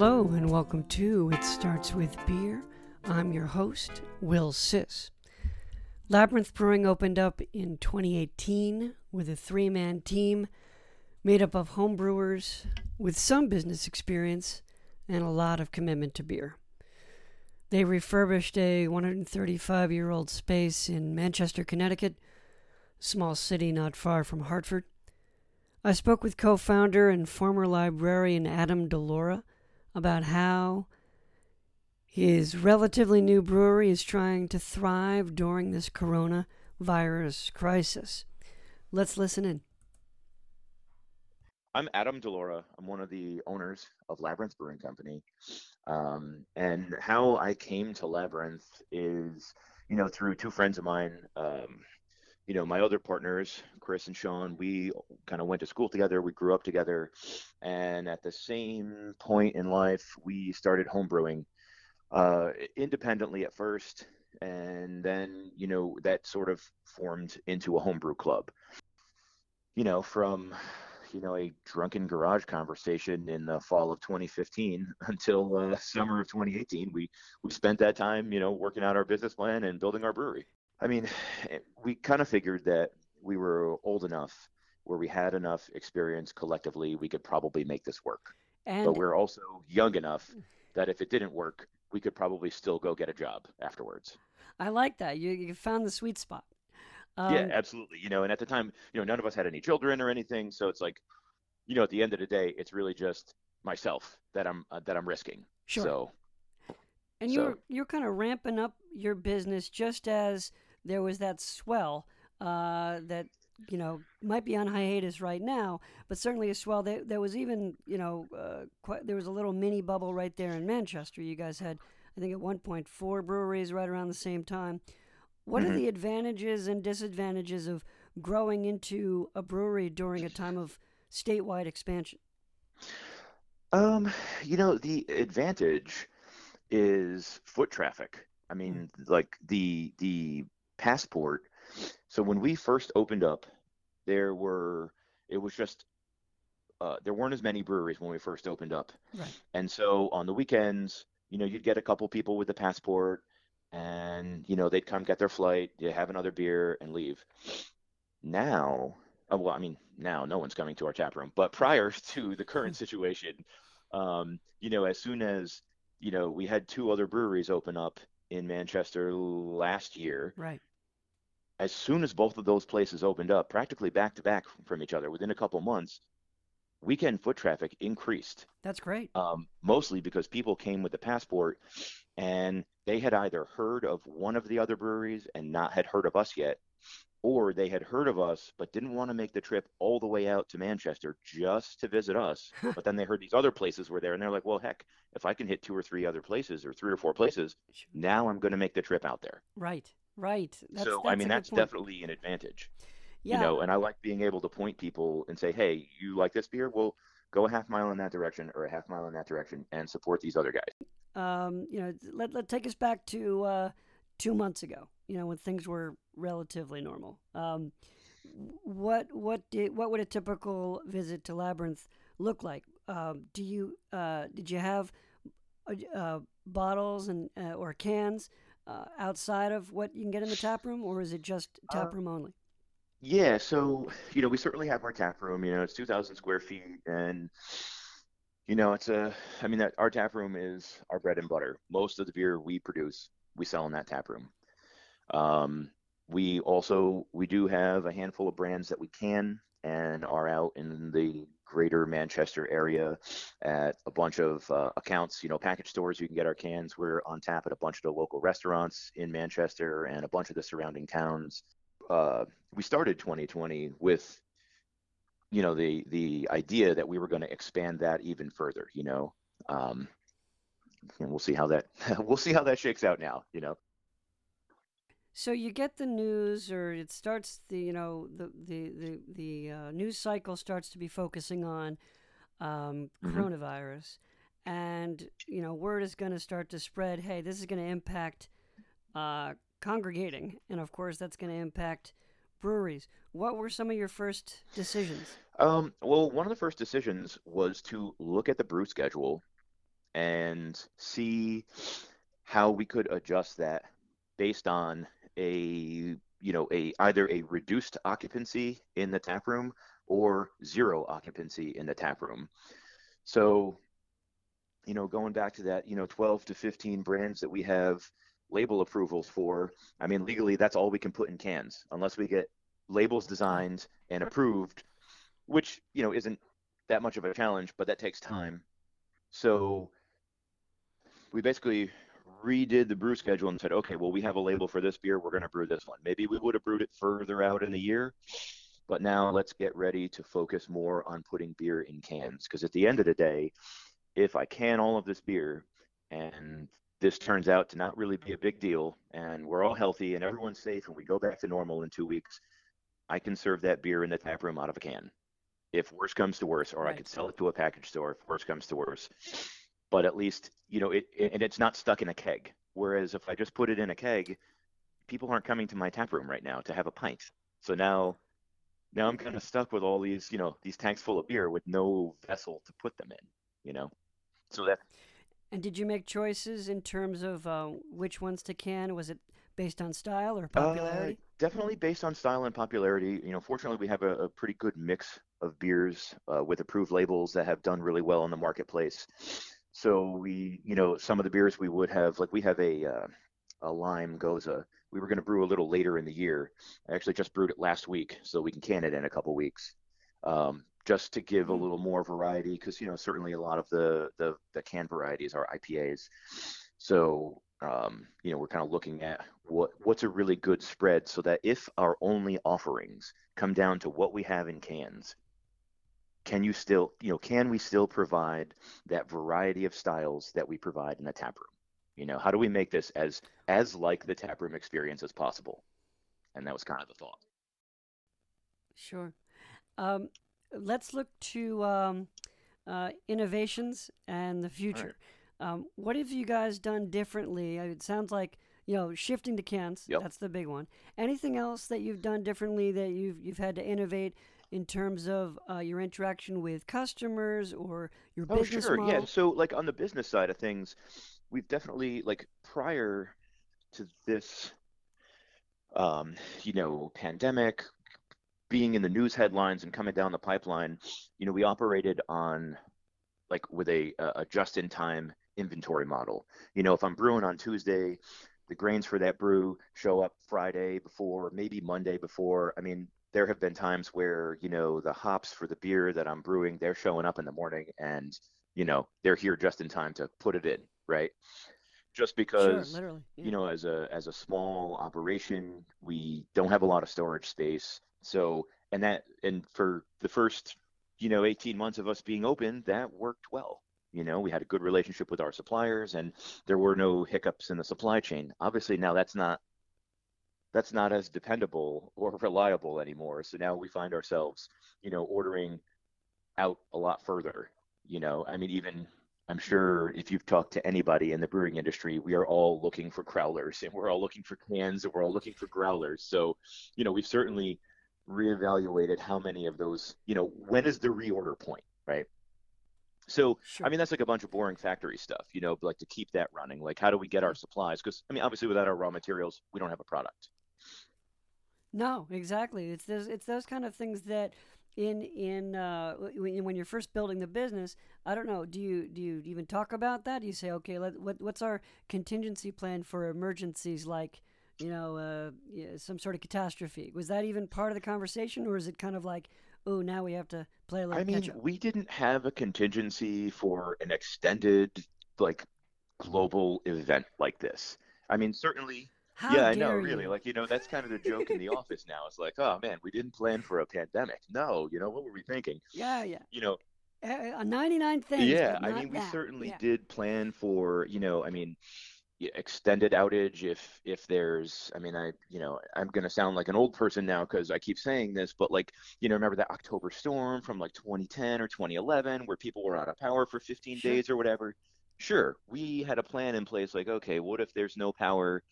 Hello, and welcome to It Starts With Beer. I'm your host, Will Siss. Labyrinth Brewing opened up in 2018 with a three man team made up of homebrewers with some business experience and a lot of commitment to beer. They refurbished a 135 year old space in Manchester, Connecticut, a small city not far from Hartford. I spoke with co founder and former librarian Adam DeLaura about how his relatively new brewery is trying to thrive during this coronavirus crisis. Let's listen in. I'm Adam Delora. I'm one of the owners of Labyrinth Brewing Company. Um, and how I came to Labyrinth is, you know, through two friends of mine. Um, you know, my other partners, Chris and Sean, we kind of went to school together. We grew up together. And at the same point in life, we started homebrewing uh, independently at first. And then, you know, that sort of formed into a homebrew club. You know, from you know a drunken garage conversation in the fall of 2015 until uh, summer of 2018 we we spent that time you know working out our business plan and building our brewery i mean we kind of figured that we were old enough where we had enough experience collectively we could probably make this work and but we're also young enough that if it didn't work we could probably still go get a job afterwards i like that you, you found the sweet spot um, yeah, absolutely. You know, and at the time, you know, none of us had any children or anything, so it's like, you know, at the end of the day, it's really just myself that I'm uh, that I'm risking. Sure. So, and you're you're kind of ramping up your business just as there was that swell uh, that you know might be on hiatus right now, but certainly a swell. There, there was even you know uh, quite, there was a little mini bubble right there in Manchester. You guys had I think at one point four breweries right around the same time. What mm-hmm. are the advantages and disadvantages of growing into a brewery during a time of statewide expansion? Um, you know, the advantage is foot traffic. I mean, mm. like the the passport. So when we first opened up, there were it was just uh, there weren't as many breweries when we first opened up, right. and so on the weekends, you know, you'd get a couple people with the passport, and you know they'd come get their flight, you have another beer, and leave. Now, oh, well, I mean, now no one's coming to our tap room, but prior to the current situation, um, you know, as soon as you know we had two other breweries open up in Manchester last year, right? As soon as both of those places opened up, practically back to back from each other within a couple months, weekend foot traffic increased. That's great. Um, mostly because people came with a passport and they had either heard of one of the other breweries and not had heard of us yet, or they had heard of us but didn't want to make the trip all the way out to Manchester just to visit us. but then they heard these other places were there and they're like, well, heck, if I can hit two or three other places or three or four places, now I'm going to make the trip out there. Right, right. That's, so, that's I mean, that's definitely an advantage. Yeah. You know, and I like being able to point people and say, hey, you like this beer? Well, go a half mile in that direction or a half mile in that direction and support these other guys. Um, you know, let, let take us back to uh, two months ago, you know, when things were relatively normal. Um, what what did what would a typical visit to Labyrinth look like? Um, do you uh, did you have uh, uh bottles and uh, or cans uh, outside of what you can get in the tap room, or is it just tap room only? Yeah, so you know, we certainly have our tap room. You know, it's two thousand square feet, and you know, it's a. I mean, that our tap room is our bread and butter. Most of the beer we produce, we sell in that tap room. Um, we also we do have a handful of brands that we can and are out in the greater Manchester area at a bunch of uh, accounts, you know, package stores. You can get our cans. We're on tap at a bunch of the local restaurants in Manchester and a bunch of the surrounding towns uh, we started 2020 with you know the the idea that we were going to expand that even further you know um, and we'll see how that we'll see how that shakes out now you know so you get the news or it starts the you know the the the, the uh, news cycle starts to be focusing on um, mm-hmm. coronavirus and you know word is going to start to spread hey this is going to impact uh, congregating, and of course that's going to impact breweries. What were some of your first decisions? Um, well, one of the first decisions was to look at the brew schedule and see how we could adjust that based on a you know a either a reduced occupancy in the tap room or zero occupancy in the tap room. So, you know, going back to that, you know, 12 to 15 brands that we have label approvals for, I mean, legally that's all we can put in cans unless we get labels designed and approved, which, you know, isn't that much of a challenge, but that takes time. So, we basically redid the brew schedule and said, okay, well, we have a label for this beer. We're going to brew this one. Maybe we would have brewed it further out in the year, but now let's get ready to focus more on putting beer in cans. Because at the end of the day, if I can all of this beer and this turns out to not really be a big deal and we're all healthy and everyone's safe and we go back to normal in two weeks, I can serve that beer in the tap room out of a can. If worse comes to worse, or right. I could sell it to a package store if worse comes to worse but at least you know it, it, and it's not stuck in a keg. Whereas if i just put it in a keg people aren't coming to my tap room right now to have a pint. So now now i'm kind of stuck with all these you know these tanks full of beer with no vessel to put them in you know? So that and did you make choices in terms of uh, which ones to can? Was it based on style or popularity? Uh, definitely based on style and popularity. You know fortunately we have a, a pretty good mix of beers uh, with approved labels that have done really well in the marketplace so we, you know, some of the beers we would have, like we have a uh, a lime gose. We were going to brew a little later in the year. I actually just brewed it last week, so we can can it in a couple weeks, um, just to give a mm. little more variety. Because you know, certainly a lot of the the, the can varieties are IPAs. So um, you know, we're kind of looking at what what's a really good spread, so that if our only offerings come down to what we have in cans, can you still, you know, can we still provide that variety of styles that we provide in the tap room? You know, how do we make this as as like the tap room experience as possible? And that was kind of the thought. Sure. Um, let's look to um, uh, innovations and the future. Right. Um, what have you guys done differently? It sounds like you know shifting to cans. Yep. That's the big one. Anything else that you've done differently that you've you've had to innovate in terms of uh, your interaction with customers or your oh, business sure. model? Yeah. So, like on the business side of things, we've definitely like prior to this, um, you know, pandemic being in the news headlines and coming down the pipeline, you know, we operated on like with a, a just-in-time inventory model. You know, if I'm brewing on Tuesday, the grains for that brew show up Friday before, maybe Monday before. I mean, there have been times where you know the hops for the beer that I'm brewing they're showing up in the morning and you know they're here just in time to put it in right? Just because sure, yeah. you know as a as a small operation we don't have a lot of storage space. So and that and for the first you know 18 months of us being open that worked well. You know we had a good relationship with our suppliers and there were no hiccups in the supply chain. Obviously now that's not that's not as dependable or reliable anymore. So now we find ourselves, you know, ordering out a lot further. You know, I mean, even I'm sure if you've talked to anybody in the brewing industry, we are all looking for crowlers and we're all looking for cans and we're all looking for growlers. So, you know, we've certainly reevaluated how many of those, you know, when is the reorder point, right? So, sure. I mean, that's like a bunch of boring factory stuff, you know, like to keep that running. Like, how do we get our supplies? Because, I mean, obviously, without our raw materials, we don't have a product. No, exactly. It's those it's those kind of things that in in uh, when you're first building the business, I don't know. Do you do you even talk about that? Do you say, okay, let, what what's our contingency plan for emergencies like you know uh, yeah, some sort of catastrophe? Was that even part of the conversation, or is it kind of like, oh, now we have to play a little? I mean, we didn't have a contingency for an extended like global event like this. I mean, certainly how yeah, I know, you? really. Like, you know, that's kind of the joke in the office now. It's like, oh man, we didn't plan for a pandemic. No, you know, what were we thinking? Yeah, yeah. You know, uh, 99 things. Yeah, I mean, we that. certainly yeah. did plan for, you know, I mean, extended outage if if there's i mean i you know i'm going to sound like an old person now because i keep saying this but like you know remember that october storm from like 2010 or 2011 where people were out of power for 15 sure. days or whatever sure we had a plan in place like okay what if there's no power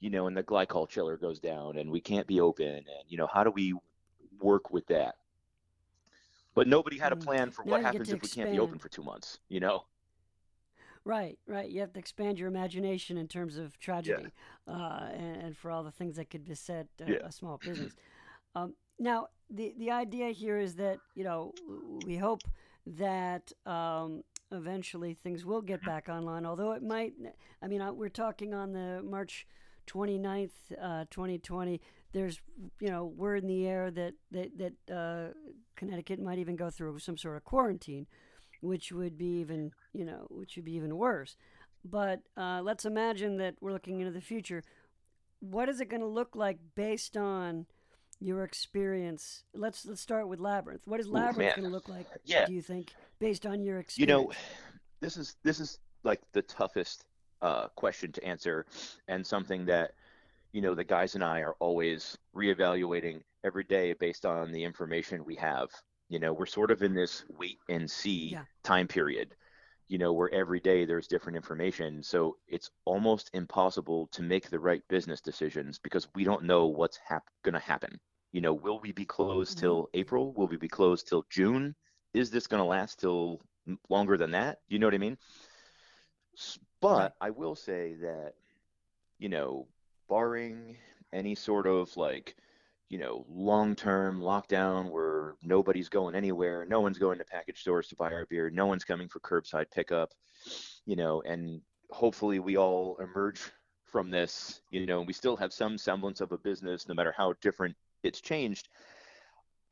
you know, and the glycol chiller goes down and we can't be open and you know, how do we work with that? But nobody had a mm. plan for now what happens if we can't be open for two months, you know? Right, right. You have to expand your imagination in terms of tragedy, yeah. uh, and, and, for all the things that could beset uh, yeah. a small business. Um, now, the the idea here is that you know we hope that um, eventually things will get back online. Although it might, I mean, uh, we're talking on the March 29th, uh, 2020. There's, you know, word in the air that that that uh, Connecticut might even go through some sort of quarantine, which would be even, you know, which would be even worse. But uh, let's imagine that we're looking into the future. What is it going to look like based on your experience? Let's let's start with Labyrinth. What is Labyrinth going to look like? Yeah. Do you think, based on your experience? You know, this is this is like the toughest uh, question to answer, and something that you know the guys and I are always reevaluating every day based on the information we have. You know, we're sort of in this wait and see yeah. time period. You know, where every day there's different information, so it's almost impossible to make the right business decisions because we don't know what's hap- going to happen. You know, will we be closed mm-hmm. till April? Will we be closed till June? Is this going to last till longer than that? You know what I mean? But I will say that, you know, barring any sort of like, you know, long term lockdown where nobody's going anywhere, no one's going to package stores to buy our beer, no one's coming for curbside pickup, you know, and hopefully we all emerge from this, you know, and we still have some semblance of a business no matter how different it's changed.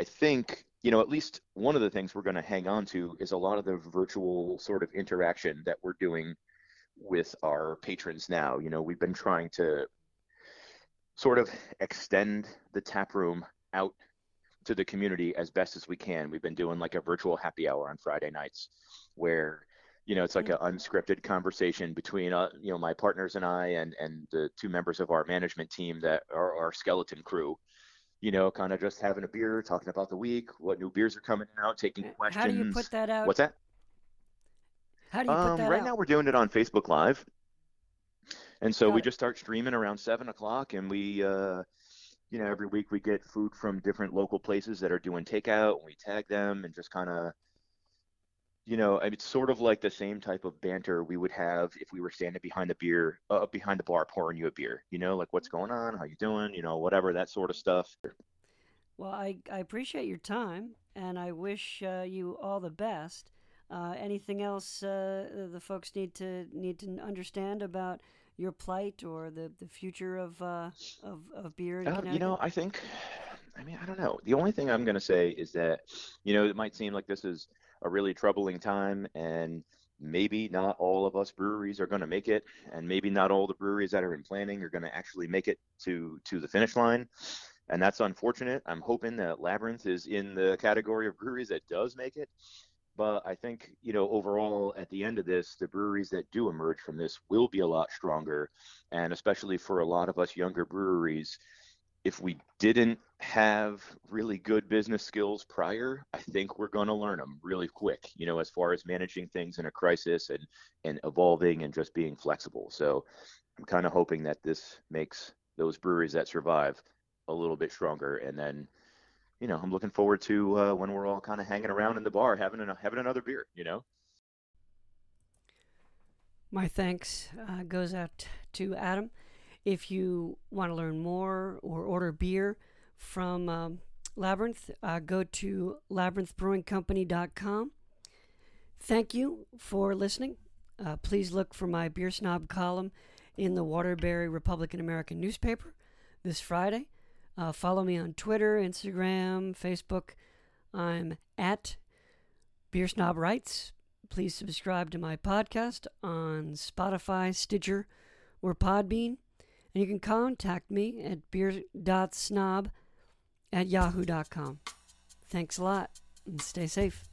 I think you know, at least one of the things we're going to hang on to is a lot of the virtual sort of interaction that we're doing with our patrons now. You know, we've been trying to sort of extend the tap room out to the community as best as we can. We've been doing like a virtual happy hour on Friday nights where you know it's like an unscripted conversation between uh, you know my partners and I and and the two members of our management team that are our skeleton crew you know, kind of just having a beer, talking about the week, what new beers are coming out, taking questions. How do you put that out? What's that? How do you um, put that right out? now, we're doing it on Facebook Live, and so Got we it. just start streaming around seven o'clock, and we, uh, you know, every week we get food from different local places that are doing takeout, and we tag them and just kind of you know, it's sort of like the same type of banter we would have if we were standing behind the beer, uh, behind the bar, pouring you a beer. You know, like what's going on, how you doing, you know, whatever that sort of stuff. Well, I, I appreciate your time, and I wish uh, you all the best. Uh, anything else uh, the folks need to need to understand about your plight or the, the future of uh, of, of beer? Uh, you know, I think, I mean, I don't know. The only thing I'm going to say is that, you know, it might seem like this is a really troubling time and maybe not all of us breweries are going to make it and maybe not all the breweries that are in planning are going to actually make it to to the finish line and that's unfortunate i'm hoping that labyrinth is in the category of breweries that does make it but i think you know overall at the end of this the breweries that do emerge from this will be a lot stronger and especially for a lot of us younger breweries if we didn't have really good business skills prior, I think we're going to learn them really quick, you know, as far as managing things in a crisis and, and evolving and just being flexible. So I'm kind of hoping that this makes those breweries that survive a little bit stronger. And then, you know, I'm looking forward to uh, when we're all kind of hanging around in the bar having, an, having another beer, you know? My thanks uh, goes out to Adam. If you want to learn more or order beer from um, Labyrinth, uh, go to labyrinthbrewingcompany.com. Thank you for listening. Uh, please look for my Beer Snob column in the Waterbury Republican American newspaper this Friday. Uh, follow me on Twitter, Instagram, Facebook. I'm at Beer Snob Writes. Please subscribe to my podcast on Spotify, Stitcher, or Podbean. And you can contact me at beer.snob at yahoo.com. Thanks a lot and stay safe.